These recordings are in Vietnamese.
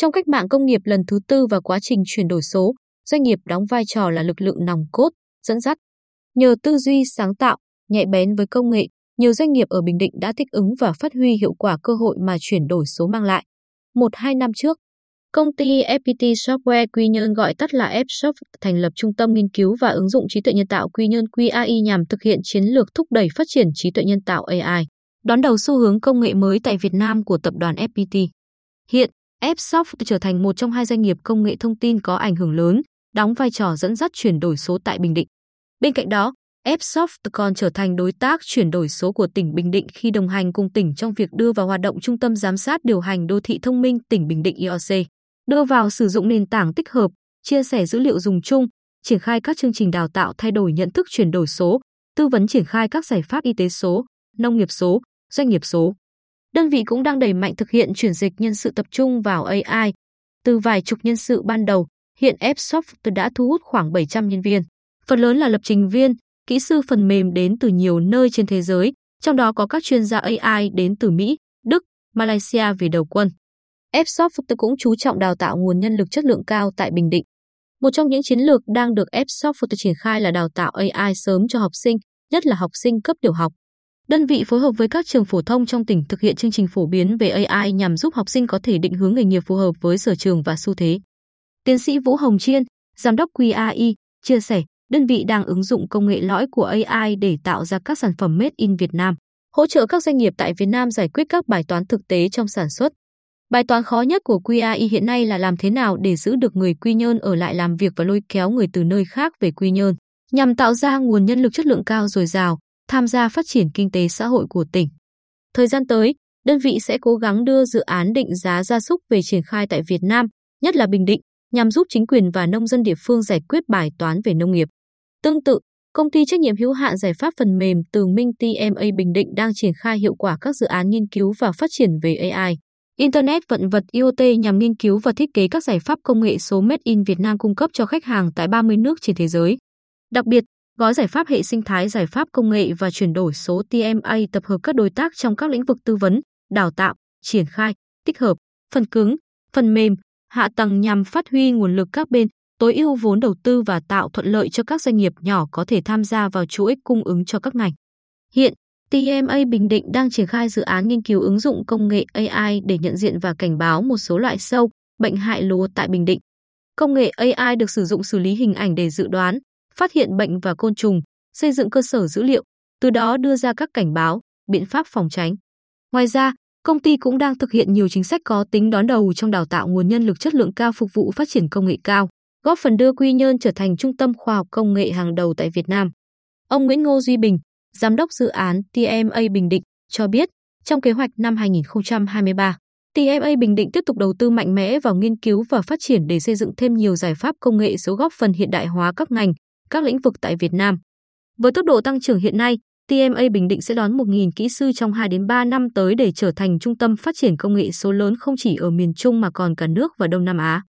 Trong cách mạng công nghiệp lần thứ tư và quá trình chuyển đổi số, doanh nghiệp đóng vai trò là lực lượng nòng cốt, dẫn dắt. Nhờ tư duy sáng tạo, nhạy bén với công nghệ, nhiều doanh nghiệp ở Bình Định đã thích ứng và phát huy hiệu quả cơ hội mà chuyển đổi số mang lại. Một hai năm trước, công ty FPT Software Quy Nhơn gọi tắt là Fsoft thành lập trung tâm nghiên cứu và ứng dụng trí tuệ nhân tạo Quy Nhơn QAI nhằm thực hiện chiến lược thúc đẩy phát triển trí tuệ nhân tạo AI, đón đầu xu hướng công nghệ mới tại Việt Nam của tập đoàn FPT. Hiện, Fsoft trở thành một trong hai doanh nghiệp công nghệ thông tin có ảnh hưởng lớn, đóng vai trò dẫn dắt chuyển đổi số tại Bình Định. Bên cạnh đó, Fsoft còn trở thành đối tác chuyển đổi số của tỉnh Bình Định khi đồng hành cùng tỉnh trong việc đưa vào hoạt động Trung tâm Giám sát Điều hành Đô thị Thông minh tỉnh Bình Định IOC, đưa vào sử dụng nền tảng tích hợp, chia sẻ dữ liệu dùng chung, triển khai các chương trình đào tạo thay đổi nhận thức chuyển đổi số, tư vấn triển khai các giải pháp y tế số, nông nghiệp số, doanh nghiệp số. Đơn vị cũng đang đẩy mạnh thực hiện chuyển dịch nhân sự tập trung vào AI. Từ vài chục nhân sự ban đầu, hiện AppSoft đã thu hút khoảng 700 nhân viên. Phần lớn là lập trình viên, kỹ sư phần mềm đến từ nhiều nơi trên thế giới, trong đó có các chuyên gia AI đến từ Mỹ, Đức, Malaysia về đầu quân. AppSoft cũng chú trọng đào tạo nguồn nhân lực chất lượng cao tại Bình Định. Một trong những chiến lược đang được AppSoft triển khai là đào tạo AI sớm cho học sinh, nhất là học sinh cấp tiểu học. Đơn vị phối hợp với các trường phổ thông trong tỉnh thực hiện chương trình phổ biến về AI nhằm giúp học sinh có thể định hướng nghề nghiệp phù hợp với sở trường và xu thế. Tiến sĩ Vũ Hồng Chiên, giám đốc QAI, chia sẻ, đơn vị đang ứng dụng công nghệ lõi của AI để tạo ra các sản phẩm made in Việt Nam, hỗ trợ các doanh nghiệp tại Việt Nam giải quyết các bài toán thực tế trong sản xuất. Bài toán khó nhất của QAI hiện nay là làm thế nào để giữ được người Quy Nhơn ở lại làm việc và lôi kéo người từ nơi khác về Quy Nhơn, nhằm tạo ra nguồn nhân lực chất lượng cao dồi dào, tham gia phát triển kinh tế xã hội của tỉnh. Thời gian tới, đơn vị sẽ cố gắng đưa dự án định giá gia súc về triển khai tại Việt Nam, nhất là Bình Định, nhằm giúp chính quyền và nông dân địa phương giải quyết bài toán về nông nghiệp. Tương tự, công ty trách nhiệm hữu hạn giải pháp phần mềm Tường Minh TMA Bình Định đang triển khai hiệu quả các dự án nghiên cứu và phát triển về AI. Internet vận vật IoT nhằm nghiên cứu và thiết kế các giải pháp công nghệ số Made in Việt Nam cung cấp cho khách hàng tại 30 nước trên thế giới. Đặc biệt, gói giải pháp hệ sinh thái giải pháp công nghệ và chuyển đổi số TMA tập hợp các đối tác trong các lĩnh vực tư vấn, đào tạo, triển khai, tích hợp, phần cứng, phần mềm, hạ tầng nhằm phát huy nguồn lực các bên, tối ưu vốn đầu tư và tạo thuận lợi cho các doanh nghiệp nhỏ có thể tham gia vào chuỗi cung ứng cho các ngành. Hiện, TMA Bình Định đang triển khai dự án nghiên cứu ứng dụng công nghệ AI để nhận diện và cảnh báo một số loại sâu, bệnh hại lúa tại Bình Định. Công nghệ AI được sử dụng xử lý hình ảnh để dự đoán, phát hiện bệnh và côn trùng, xây dựng cơ sở dữ liệu, từ đó đưa ra các cảnh báo, biện pháp phòng tránh. Ngoài ra, công ty cũng đang thực hiện nhiều chính sách có tính đón đầu trong đào tạo nguồn nhân lực chất lượng cao phục vụ phát triển công nghệ cao, góp phần đưa Quy Nhơn trở thành trung tâm khoa học công nghệ hàng đầu tại Việt Nam. Ông Nguyễn Ngô Duy Bình, giám đốc dự án TMA Bình Định cho biết, trong kế hoạch năm 2023, TMA Bình Định tiếp tục đầu tư mạnh mẽ vào nghiên cứu và phát triển để xây dựng thêm nhiều giải pháp công nghệ số góp phần hiện đại hóa các ngành, các lĩnh vực tại Việt Nam. Với tốc độ tăng trưởng hiện nay, TMA Bình Định sẽ đón 1.000 kỹ sư trong 2 đến 3 năm tới để trở thành trung tâm phát triển công nghệ số lớn không chỉ ở miền Trung mà còn cả nước và Đông Nam Á.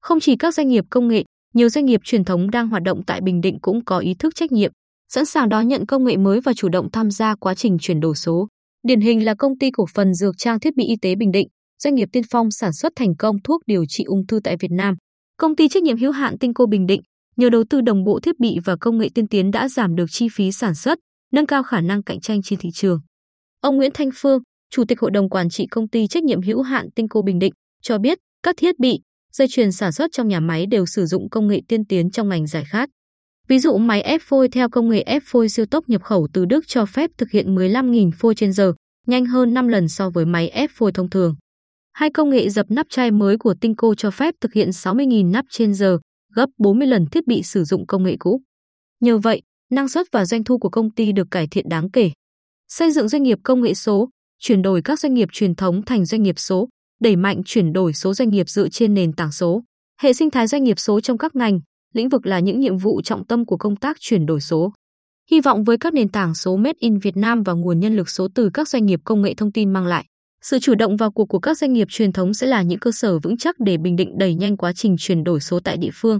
Không chỉ các doanh nghiệp công nghệ, nhiều doanh nghiệp truyền thống đang hoạt động tại Bình Định cũng có ý thức trách nhiệm, sẵn sàng đón nhận công nghệ mới và chủ động tham gia quá trình chuyển đổi số. Điển hình là công ty cổ phần dược trang thiết bị y tế Bình Định, doanh nghiệp tiên phong sản xuất thành công thuốc điều trị ung thư tại Việt Nam. Công ty trách nhiệm hữu hạn Tinh cô Bình Định, nhờ đầu tư đồng bộ thiết bị và công nghệ tiên tiến đã giảm được chi phí sản xuất, nâng cao khả năng cạnh tranh trên thị trường. Ông Nguyễn Thanh Phương, Chủ tịch Hội đồng Quản trị Công ty trách nhiệm hữu hạn Tinh Bình Định, cho biết các thiết bị, dây chuyền sản xuất trong nhà máy đều sử dụng công nghệ tiên tiến trong ngành giải khát. Ví dụ máy ép phôi theo công nghệ ép phôi siêu tốc nhập khẩu từ Đức cho phép thực hiện 15.000 phôi trên giờ, nhanh hơn 5 lần so với máy ép phôi thông thường. Hai công nghệ dập nắp chai mới của Tinco cho phép thực hiện 60.000 nắp trên giờ, gấp 40 lần thiết bị sử dụng công nghệ cũ. Nhờ vậy, năng suất và doanh thu của công ty được cải thiện đáng kể. Xây dựng doanh nghiệp công nghệ số, chuyển đổi các doanh nghiệp truyền thống thành doanh nghiệp số, đẩy mạnh chuyển đổi số doanh nghiệp dựa trên nền tảng số. Hệ sinh thái doanh nghiệp số trong các ngành, lĩnh vực là những nhiệm vụ trọng tâm của công tác chuyển đổi số. Hy vọng với các nền tảng số Made in Việt Nam và nguồn nhân lực số từ các doanh nghiệp công nghệ thông tin mang lại, sự chủ động vào cuộc của các doanh nghiệp truyền thống sẽ là những cơ sở vững chắc để Bình Định đẩy nhanh quá trình chuyển đổi số tại địa phương.